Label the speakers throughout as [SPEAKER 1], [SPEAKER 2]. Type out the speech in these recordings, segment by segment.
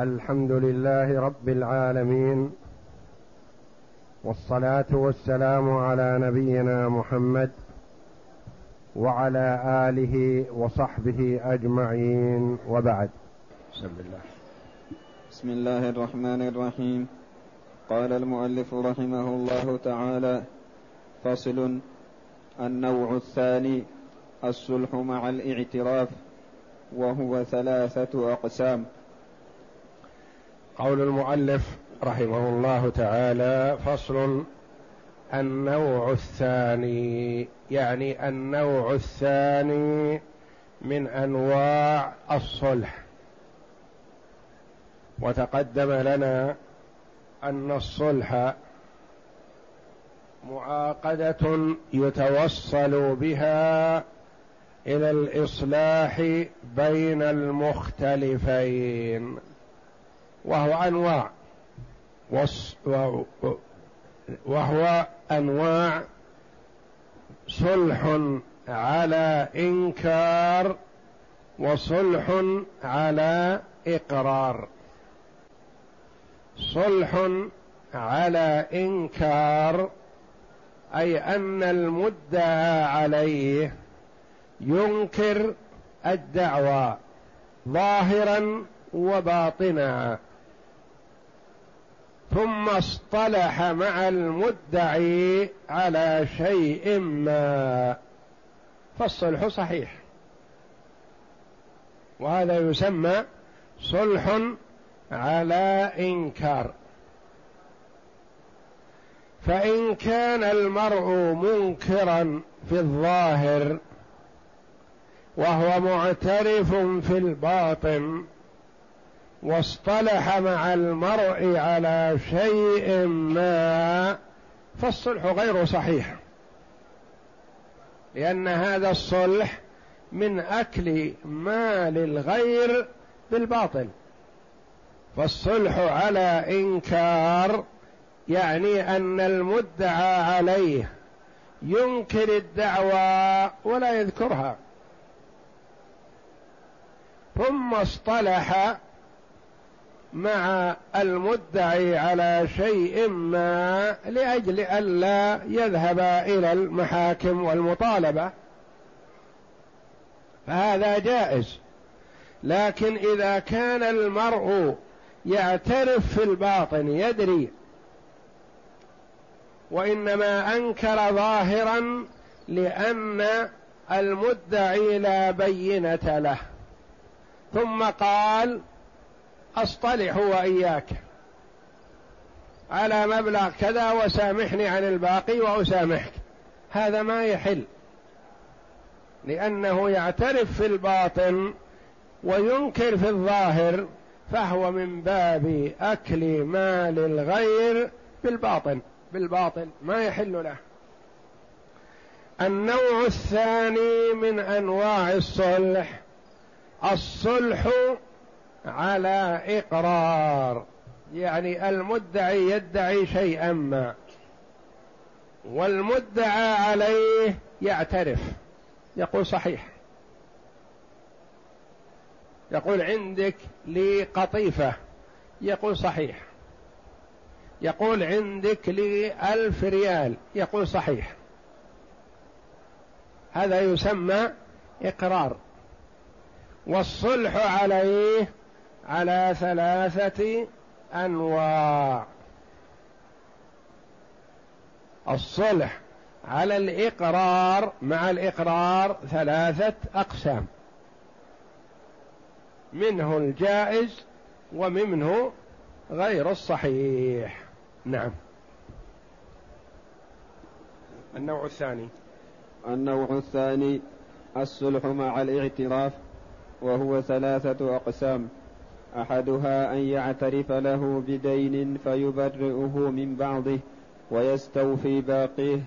[SPEAKER 1] الحمد لله رب العالمين والصلاة والسلام على نبينا محمد وعلى آله وصحبه أجمعين وبعد. بسم الله.
[SPEAKER 2] بسم الله الرحمن الرحيم. قال المؤلف رحمه الله تعالى فصل النوع الثاني الصلح مع الاعتراف وهو ثلاثة أقسام.
[SPEAKER 1] قول المؤلف رحمه الله تعالى فصل النوع الثاني يعني النوع الثاني من أنواع الصلح. وتقدم لنا أن الصلح معاقدة يتوصل بها إلى الإصلاح بين المختلفين. وهو أنواع. وهو أنواع. صلح على إنكار وصلح على إقرار. صلح على إنكار أي أن المدعى عليه ينكر الدعوى ظاهرا وباطنا. ثم اصطلح مع المدعي على شيء ما. فالصلح صحيح. وهذا يسمى صلح على إنكار. فإن كان المرء منكرا في الظاهر وهو معترف في الباطن واصطلح مع المرء على شيء ما فالصلح غير صحيح. لأن هذا الصلح من أكل مال الغير بالباطل. فالصلح على إنكار يعني أن المدعى عليه ينكر الدعوى ولا يذكرها. ثم اصطلح مع المدعي على شيء ما لأجل ألا يذهب إلى المحاكم والمطالبة. فهذا جائز. لكن إذا كان المرء يعترف في الباطن يدري وإنما أنكر ظاهرا لأن المدعي لا بينة له. ثم قال أصطلح وإياك. على مبلغ كذا وسامحني عن الباقي وأسامحك. هذا ما يحل. لأنه يعترف في الباطن وينكر في الظاهر فهو من باب أكل مال الغير بالباطن. بالباطل ما يحل له. النوع الثاني من أنواع الصلح. الصلح على إقرار. يعني المدعي يدعي شيئا ما. والمدعى عليه يعترف. يقول صحيح. يقول عندك لي قطيفة. يقول صحيح. يقول عندك لي ألف ريال. يقول صحيح. هذا يسمى إقرار. والصلح عليه على ثلاثة أنواع. الصلح على الإقرار مع الإقرار ثلاثة أقسام. منه الجائز ومنه غير الصحيح. نعم. النوع الثاني.
[SPEAKER 2] النوع الثاني الصلح مع الاعتراف وهو ثلاثة أقسام. أحدها أن يعترف له بدين فيبرئه من بعضه ويستوفي باقيه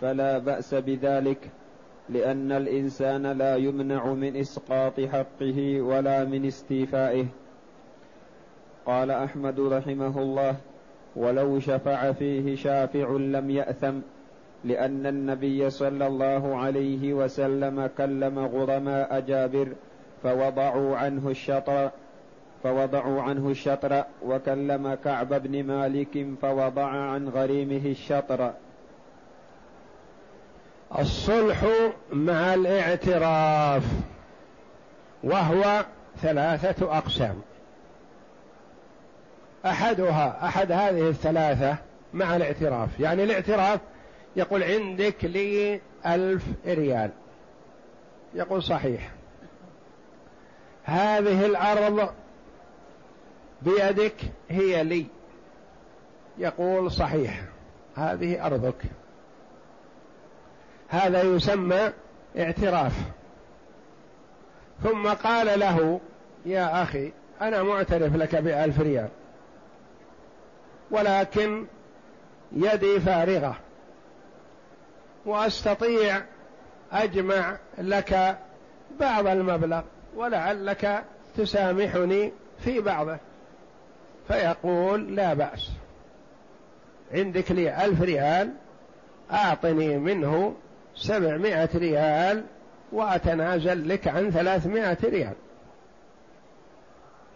[SPEAKER 2] فلا بأس بذلك لأن الإنسان لا يمنع من إسقاط حقه ولا من استيفائه. قال أحمد رحمه الله ولو شفع فيه شافع لم يأثم لأن النبي صلى الله عليه وسلم كلم غرماء جابر فوضعوا عنه الشطر فوضعوا عنه الشطر وكلم كعب بن مالك فوضع عن غريمه الشطر.
[SPEAKER 1] الصلح مع الاعتراف وهو ثلاثة أقسام. أحدها أحد هذه الثلاثة مع الاعتراف. يعني الاعتراف يقول عندك لي ألف ريال. يقول صحيح. هذه الأرض بيدك هي لي. يقول صحيح. هذه أرضك. هذا يسمى اعتراف. ثم قال له يا أخي أنا معترف لك بألف ريال. ولكن يدي فارغة. وأستطيع أجمع لك بعض المبلغ ولعلك تسامحني في بعضه. فيقول لا بأس. عندك لي ألف ريال أعطني منه سبعمائة ريال وأتنازل لك عن ثلاثمائة ريال.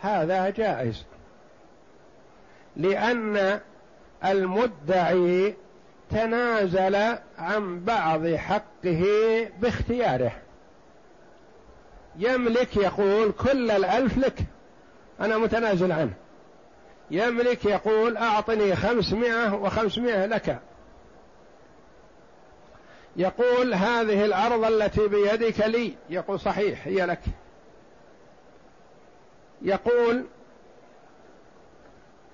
[SPEAKER 1] هذا جائز. لأن المدعي تنازل عن بعض حقه باختياره. يملك يقول كل الألف لك أنا متنازل عنه. يملك يقول أعطني خمسمائة وخمسمائة لك. يقول هذه الأرض التي بيدك لي. يقول صحيح هي لك. يقول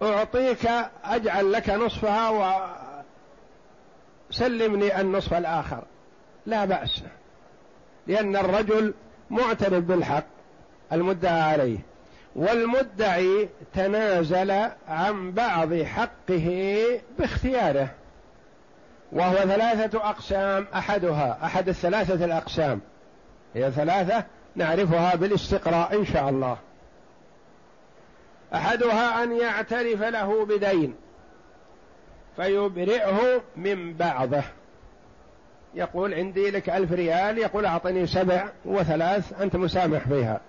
[SPEAKER 1] أعطيك أجعل لك نصفها وسلمني النصف الآخر. لا بأس لأن الرجل معترف بالحق المدعى عليه. والمدعي تنازل عن بعض حقه باختياره وهو ثلاثة أقسام أحدها أحد الثلاثة الأقسام. هي ثلاثة نعرفها بالاستقراء إن شاء الله. أحدها أن يعترف له بدين فيبرئه من بعضه. يقول عندي لك ألف ريال يقول أعطني سبع وثلاث أنت مسامح فيها.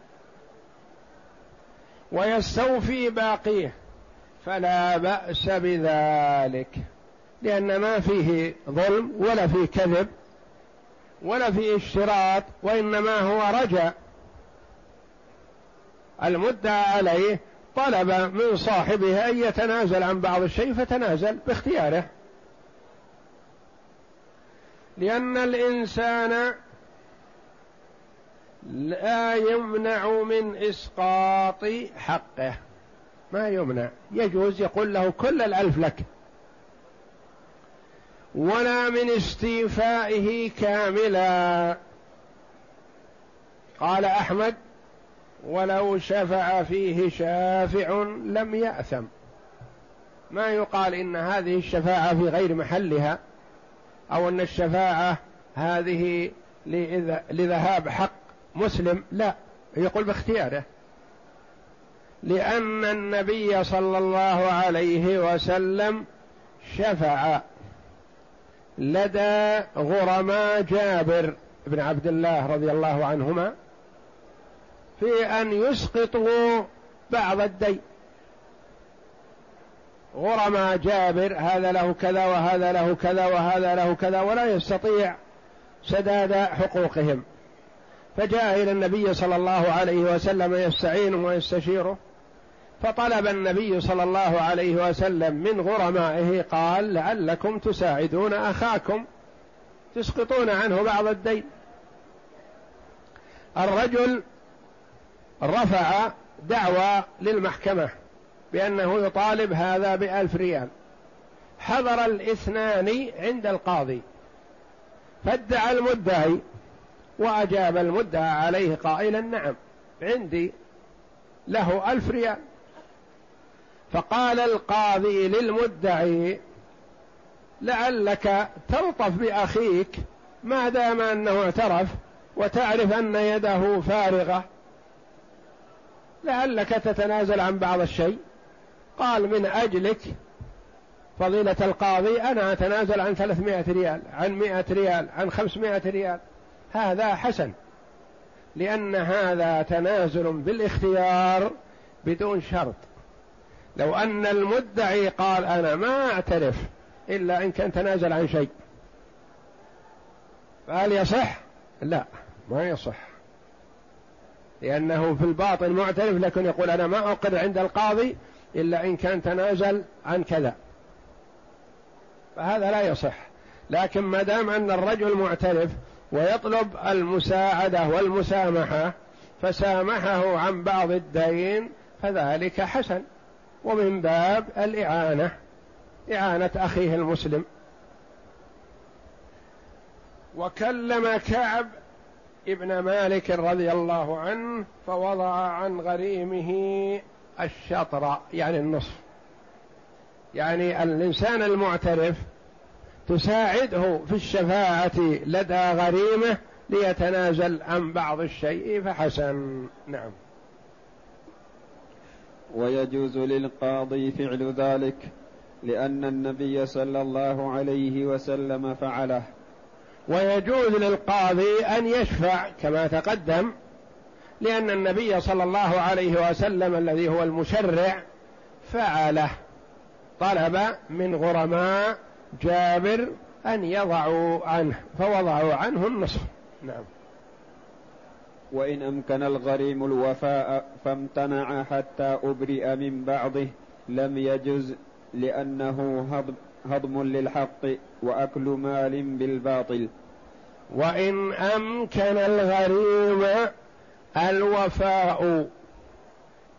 [SPEAKER 1] ويستوفي باقيه فلا بأس بذلك لأن ما فيه ظلم ولا فيه كذب ولا فيه اشتراط وإنما هو رجاء المدعى عليه طلب من صاحبه أن يتنازل عن بعض الشيء فتنازل باختياره. لأن الإنسان لا يمنع من إسقاط حقه. ما يمنع. يجوز يقول له كل الألف لك. ولا من استيفائه كاملا. قال أحمد ولو شفع فيه شافع لم يأثم. ما يقال إن هذه الشفاعة في غير محلها أو أن الشفاعة هذه لذهاب حق مسلم لا يقول باختياره. لأن النبي صلى الله عليه وسلم شفع لدى غرماء جابر بن عبد الله رضي الله عنهما في أن يسقطوا بعض الدين. غرماء جابر هذا له كذا وهذا له كذا وهذا له كذا ولا يستطيع سداد حقوقهم. فجاء إلى النبي صلى الله عليه وسلم يستعينه ويستشيره فطلب النبي صلى الله عليه وسلم من غرمائه قال لعلكم تساعدون أخاكم تسقطون عنه بعض الدين. الرجل رفع دعوى للمحكمة بأنه يطالب هذا بألف ريال. حضر الاثنان عند القاضي فادعى المدعي وأجاب المدعى عليه قائلا نعم عندي له ألف ريال. فقال القاضي للمدعي لعلك تلطف بأخيك ما دام أنه اعترف وتعرف أن يده فارغة لعلك تتنازل عن بعض الشيء. قال من أجلك فضيلة القاضي أنا أتنازل عن ثلاثمائة ريال عن مائة ريال عن خمسمائة ريال. هذا حسن لأن هذا تنازل بالاختيار بدون شرط. لو أن المدعي قال أنا ما أعترف إلا إن كان تنازل عن شيء. فهل يصح؟ لا ما يصح. لأنه في الباطن معترف لكن يقول أنا ما أقر عند القاضي إلا إن كان تنازل عن كذا. فهذا لا يصح. لكن ما دام أن الرجل معترف ويطلب المساعدة والمسامحة فسامحه عن بعض الدين فذلك حسن. ومن باب الإعانة إعانة أخيه المسلم. وكلم كعب ابن مالك رضي الله عنه فوضع عن غريمه الشطر يعني النصف. يعني الإنسان المعترف تساعده في الشفاعة لدى غريمه ليتنازل عن بعض الشيء فحسن. نعم.
[SPEAKER 2] ويجوز للقاضي فعل ذلك لأن النبي صلى الله عليه وسلم فعله.
[SPEAKER 1] ويجوز للقاضي أن يشفع كما تقدم لأن النبي صلى الله عليه وسلم الذي هو المشرع فعله طلب من غرماء جابر أن يضعوا عنه فوضعوا عنه النصف. نعم.
[SPEAKER 2] وإن أمكن الغريم الوفاء فامتنع حتى أبرئ من بعضه لم يجز لأنه هضم للحق وأكل مال بالباطل.
[SPEAKER 1] وإن أمكن الغريم الوفاء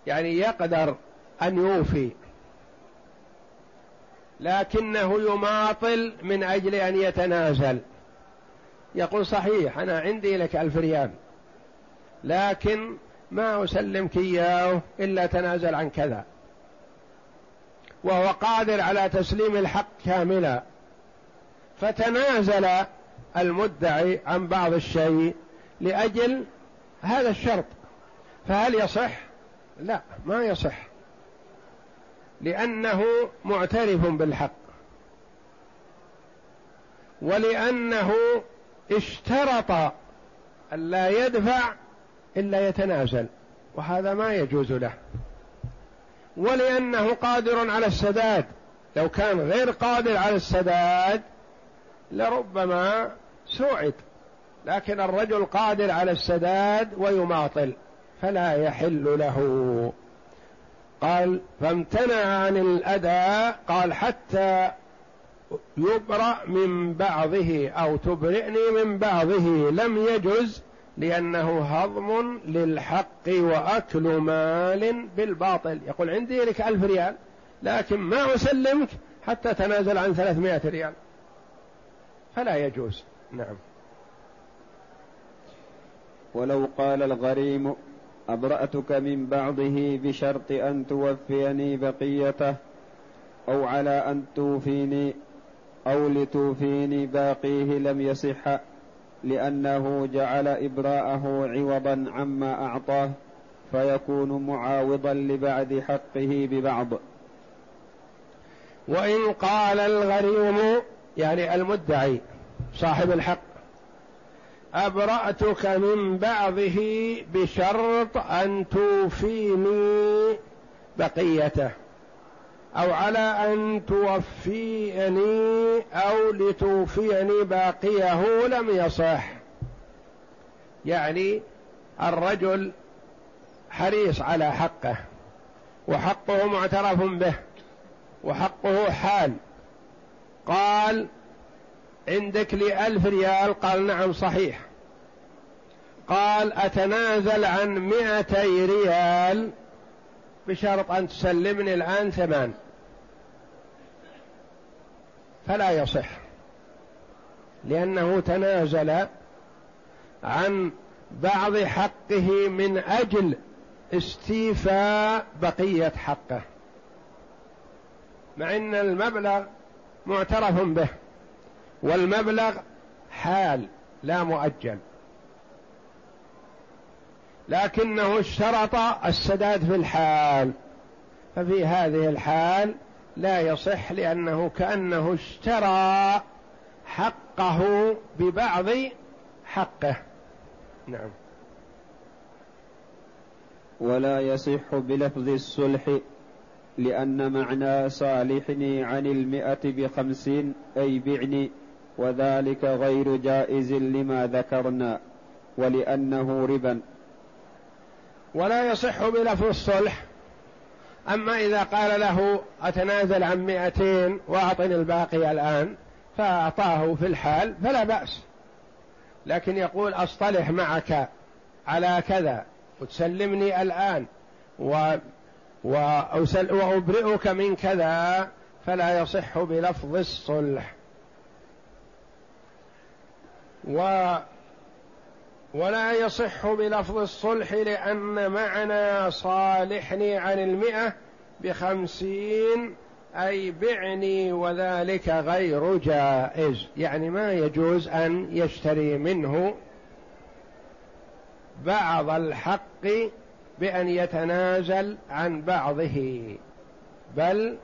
[SPEAKER 1] يعني يقدر أن يوفي لكنه يماطل من أجل أن يتنازل. يقول صحيح أنا عندي لك ألف ريال لكن ما أسلمك إياه إلا تنازل عن كذا. وهو قادر على تسليم الحق كاملا. فتنازل المدعي عن بعض الشيء لأجل هذا الشرط. فهل يصح؟ لا ما يصح. لأنه معترف بالحق. ولأنه اشترط ألا يدفع إلا يتنازل وهذا ما يجوز له. ولأنه قادر على السداد لو كان غير قادر على السداد لربما سوعد لكن الرجل قادر على السداد ويماطل فلا يحل له. قال فامتنع عن الأداء قال حتى يبرأ من بعضه أو تبرئني من بعضه لم يجز لأنه هضم للحق وأكل مال بالباطل. يقول عندي لك ألف ريال لكن ما أسلمك حتى تنازل عن ثلاثمائة ريال. فلا يجوز. نعم.
[SPEAKER 2] ولو قال الغريم أبرأتك من بعضه بشرط أن توفيني بقيته أو على أن توفيني أو لتوفيني باقيه لم يصح لأنه جعل إبراءه عوضا عما أعطاه فيكون معاوضا لبعد حقه ببعض.
[SPEAKER 1] وإن قال الغريم يعني المدعي صاحب الحق أبرأتك من بعضه بشرط أن توفيني بقيته أو على أن توفيني أو لتوفيني باقيه لم يصح. يعني الرجل حريص على حقه وحقه معترف به وحقه حال. قال عندك لي ألف ريال؟ قال نعم صحيح. قال أتنازل عن مئتي ريال بشرط أن تسلمني الآن ثمان. فلا يصح. لأنه تنازل عن بعض حقه من أجل استيفاء بقية حقه. مع أن المبلغ معترف به والمبلغ حال لا مؤجل. لكنه اشترط السداد في الحال. ففي هذه الحال لا يصح لأنه كأنه اشترى حقه ببعض حقه. نعم.
[SPEAKER 2] ولا يصح بلفظ الصلح لأن معنى صالحني عن المئة بخمسين أي بعني وذلك غير جائز لما ذكرنا ولأنه ربا.
[SPEAKER 1] ولا يصح بلفظ الصلح. أما إذا قال له أتنازل عن مئتين وأعطني الباقي الآن فأعطاه في الحال فلا بأس. لكن يقول أصطلح معك على كذا وتسلمني الآن و وأبرئك من كذا فلا يصح بلفظ الصلح. و ولا يصح بلفظ الصلح لأن معنى صالحني عن المئة بخمسين أي بعني وذلك غير جائز. يعني ما يجوز أن يشتري منه بعض الحق بأن يتنازل عن بعضه. بل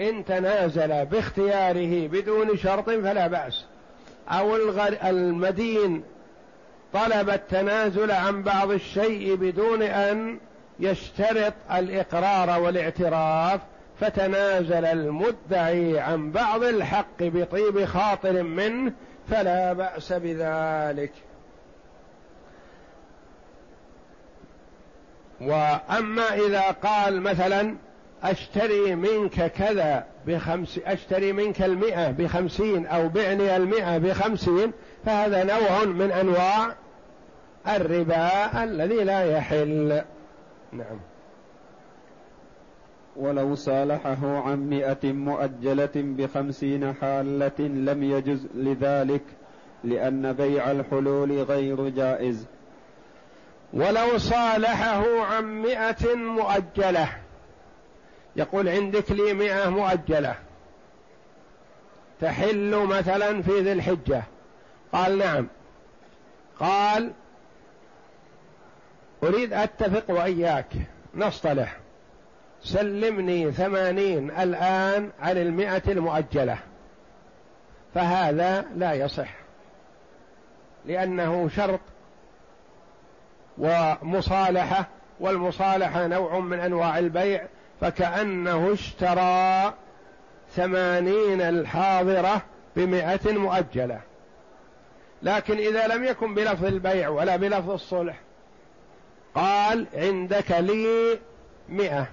[SPEAKER 1] إن تنازل باختياره بدون شرط فلا بأس. أو المدين طلب التنازل عن بعض الشيء بدون أن يشترط الإقرار والاعتراف فتنازل المدعي عن بعض الحق بطيب خاطر منه فلا بأس بذلك. وأما إذا قال مثلا أشتري منك كذا بخمس أشتري منك المئة بخمسين أو بعني المئة بخمسين فهذا نوع من أنواع الربا الذي لا يحل. نعم.
[SPEAKER 2] ولو صالحه عن مئة مؤجلة بخمسين حالة لم يجز لذلك لأن بيع الحلول غير جائز.
[SPEAKER 1] ولو صالحه عن مئة مؤجلة يقول عندك لي مئة مؤجلة تحل مثلا في ذي الحجة. قال نعم. قال أريد أتفق وإياك. نصطلح. سلمني ثمانين الآن عن المئة المؤجلة. فهذا لا يصح. لأنه شرط ومصالحة والمصالحة نوع من أنواع البيع. فكأنه اشترى ثمانين الحاضرة بمئة مؤجلة. لكن إذا لم يكن بلفظ البيع ولا بلفظ الصلح قال عندك لي مئة.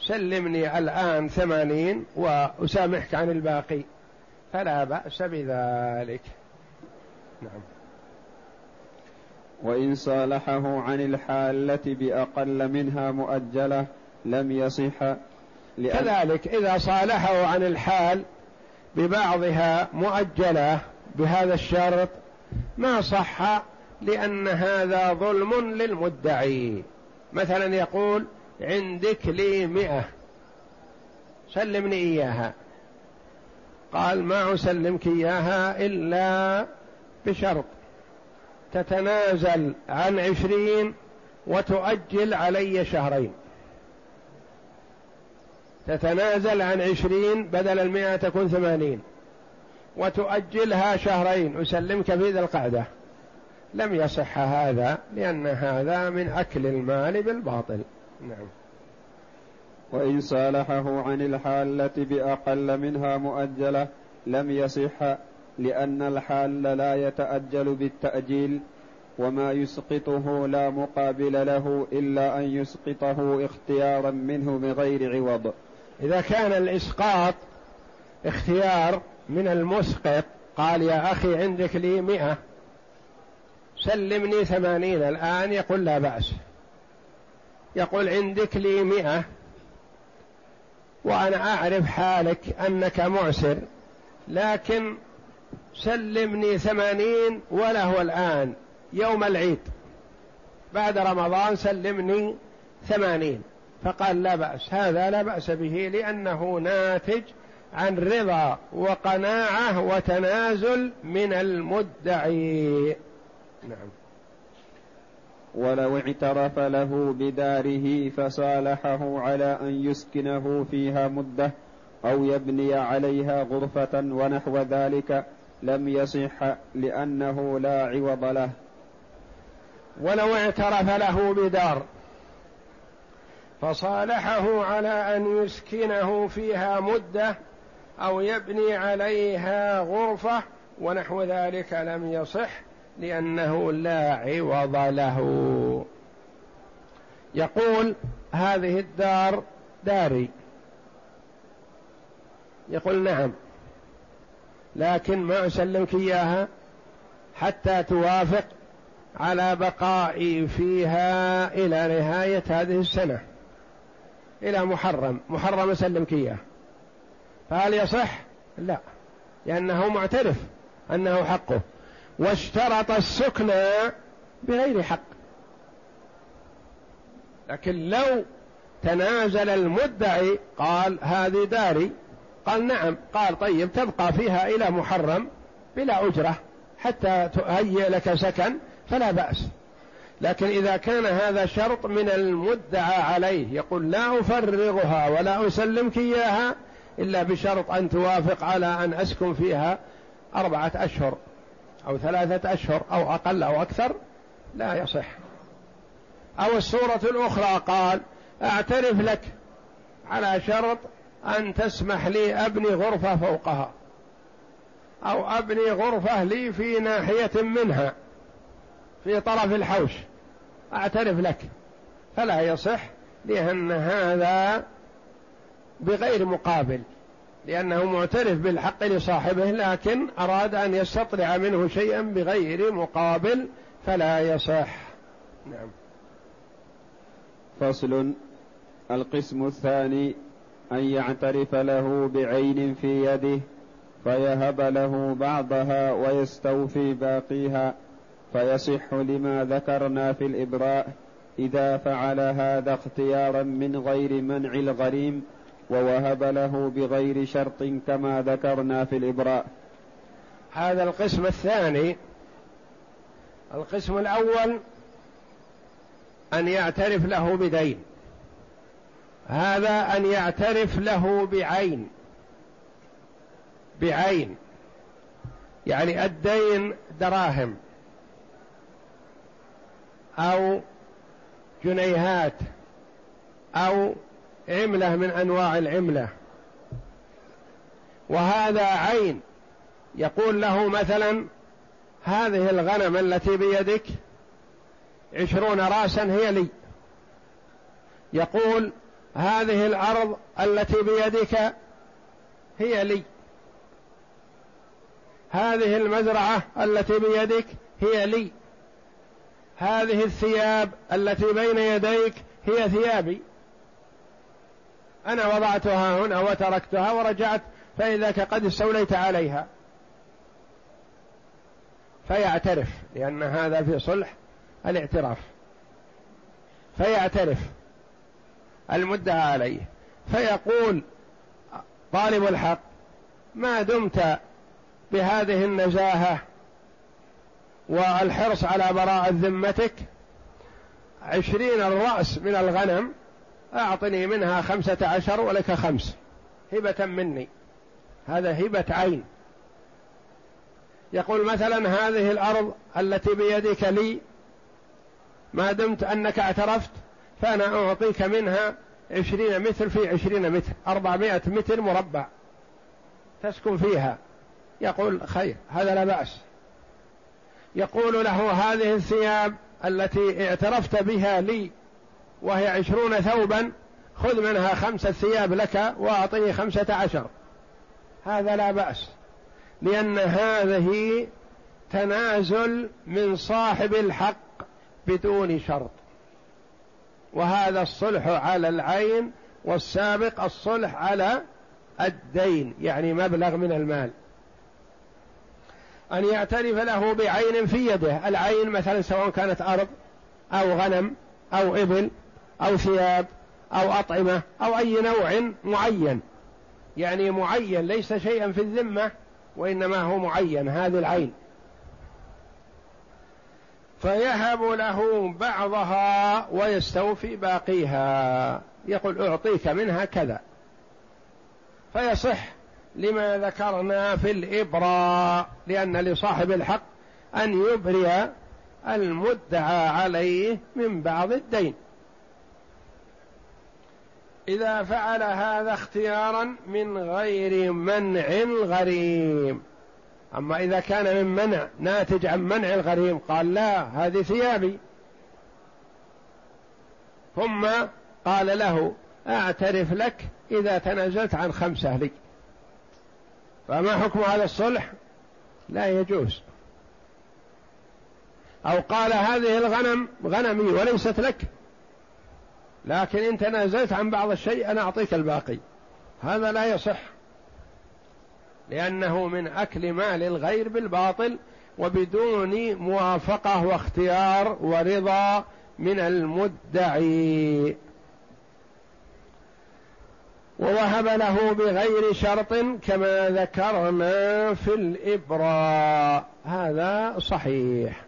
[SPEAKER 1] سلمني الآن ثمانين وأسامحك عن الباقي. فلا بأس بذلك. نعم.
[SPEAKER 2] وإن صالحه عن الحالة بأقل منها مؤجلة لم يصح
[SPEAKER 1] لأن كذلك إذا صالحه عن الحال ببعضها مؤجلة بهذا الشرط ما صح لأن هذا ظلم للمدعي. مثلا يقول عندك لي مئة. سلمني إياها. قال ما أسلمك إياها إلا بشرط. تتنازل عن عشرين وتؤجل علي شهرين. تتنازل عن عشرين بدل المئة تكون ثمانين. وتؤجلها شهرين. أسلمك في ذي القعدة. لم يصح هذا لأن هذا من أكل المال بالباطل. نعم.
[SPEAKER 2] وإن صالحه عن الحالة بأقل منها مؤجلة لم يصح لأن الحال لا يتأجل بالتأجيل وما يسقطه لا مقابل له إلا أن يسقطه اختيارا منه بغير عوض.
[SPEAKER 1] إذا كان الإسقاط اختيار من المسقط قال يا أخي عندك لي مئة. سلمني ثمانين الآن يقول لا بأس. يقول عندك لي مئة. وأنا أعرف حالك أنك معسر لكن سلمني ثمانين وله الآن يوم العيد. بعد رمضان سلمني ثمانين. فقال لا بأس. هذا لا بأس به لأنه ناتج عن رضا وقناعة وتنازل من المدعي. نعم.
[SPEAKER 2] ولو اعترف له بداره فصالحه على أن يسكنه فيها مدة أو يبني عليها غرفة ونحو ذلك لم يصح لأنه لا عوض له.
[SPEAKER 1] ولو اعترف له بدار فصالحه على أن يسكنه فيها مدة أو يبني عليها غرفة ونحو ذلك لم يصح لأنه لا عوض له. يقول هذه الدار داري. يقول نعم. لكن ما اسلمك إياها حتى توافق على بقائي فيها إلى نهاية هذه السنة. إلى محرم. محرم اسلمك إياه. فهل يصح؟ لا. لأنه معترف أنه حقه. واشترط السكن بغير حق. لكن لو تنازل المدعي قال هذه داري قال نعم قال طيب تبقى فيها إلى محرم بلا أجرة حتى تهيئ لك سكن فلا بأس. لكن إذا كان هذا شرط من المدعى عليه يقول لا أفرغها ولا أسلمك إياها إلا بشرط أن توافق على أن أسكن فيها أربعة أشهر. أو ثلاثة أشهر أو أقل أو أكثر لا يصح. أو الصورة الأخرى قال أعترف لك على شرط أن تسمح لي أبني غرفة فوقها أو أبني غرفة لي في ناحية منها في طرف الحوش. أعترف لك. فلا يصح لأن هذا بغير مقابل. لأنه معترف بالحق لصاحبه لكن أراد أن يستطلع منه شيئا بغير مقابل فلا يصح. نعم.
[SPEAKER 2] فصل. القسم الثاني أن يعترف له بعين في يده فيهب له بعضها ويستوفي باقيها فيصح لما ذكرنا في الإبراء إذا فعل هذا اختيارا من غير منع الغريم ووهب له بغير شرط كما ذكرنا في الإبراء.
[SPEAKER 1] هذا القسم الثاني القسم الأول أن يعترف له بدين. هذا أن يعترف له بعين. بعين. يعني الدين دراهم. أو جنيهات. أو عملة من أنواع العملة. وهذا عين. يقول له مثلا هذه الغنم التي بيدك عشرون راسا هي لي. يقول هذه الأرض التي بيدك هي لي. هذه المزرعة التي بيدك هي لي. هذه الثياب التي بين يديك هي ثيابي. أنا وضعتها هنا وتركتها ورجعت فاذاك قد استوليت عليها. فيعترف لأن هذا في صلح الاعتراف. فيعترف. المدعى عليه. فيقول طالب الحق ما دمت بهذه النزاهة والحرص على براءة ذمتك؟ عشرين الرأس من الغنم أعطني منها خمسة عشر ولك خمس. هبة مني. هذا هبة عين. يقول مثلا هذه الأرض التي بيدك لي ما دمت أنك اعترفت فأنا أعطيك منها عشرين متر في عشرين متر أربعمائة متر مربع. تسكن فيها. يقول خير هذا لا بأس. يقول له هذه الثياب التي اعترفت بها لي وهي عشرون ثوبا خذ منها خمسة ثياب لك وأعطني خمسة عشر. هذا لا بأس لأن هذه تنازل من صاحب الحق بدون شرط. وهذا الصلح على العين والسابق الصلح على الدين يعني مبلغ من المال. أن يعترف له بعين في يده العين مثلا سواء كانت أرض أو غنم أو إبل أو ثياب أو أطعمة أو أي نوع معين. يعني معين ليس شيئا في الذمة وإنما هو معين هذه العين. فيهب له بعضها ويستوفي باقيها. يقول أعطيك منها كذا. فيصح لما ذكرنا في الإبراء لأن لصاحب الحق أن يبري المدعى عليه من بعض الدين. إذا فعل هذا اختيارا من غير منع الغريم. أما إذا كان من منع ناتج عن منع الغريم قال لا هذه ثيابي. ثم قال له أعترف لك إذا تنازلت عن خمسة لي فما حكم هذا الصلح؟ لا يجوز. أو قال هذه الغنم غنمي وليست لك. لكن إن تنازلت عن بعض الشيء أنا أعطيك الباقي. هذا لا يصح. لأنه من أكل مال الغير بالباطل وبدون موافقة واختيار ورضا من المدعي. ووهب له بغير شرط كما ذكرنا في الإبراء. هذا صحيح.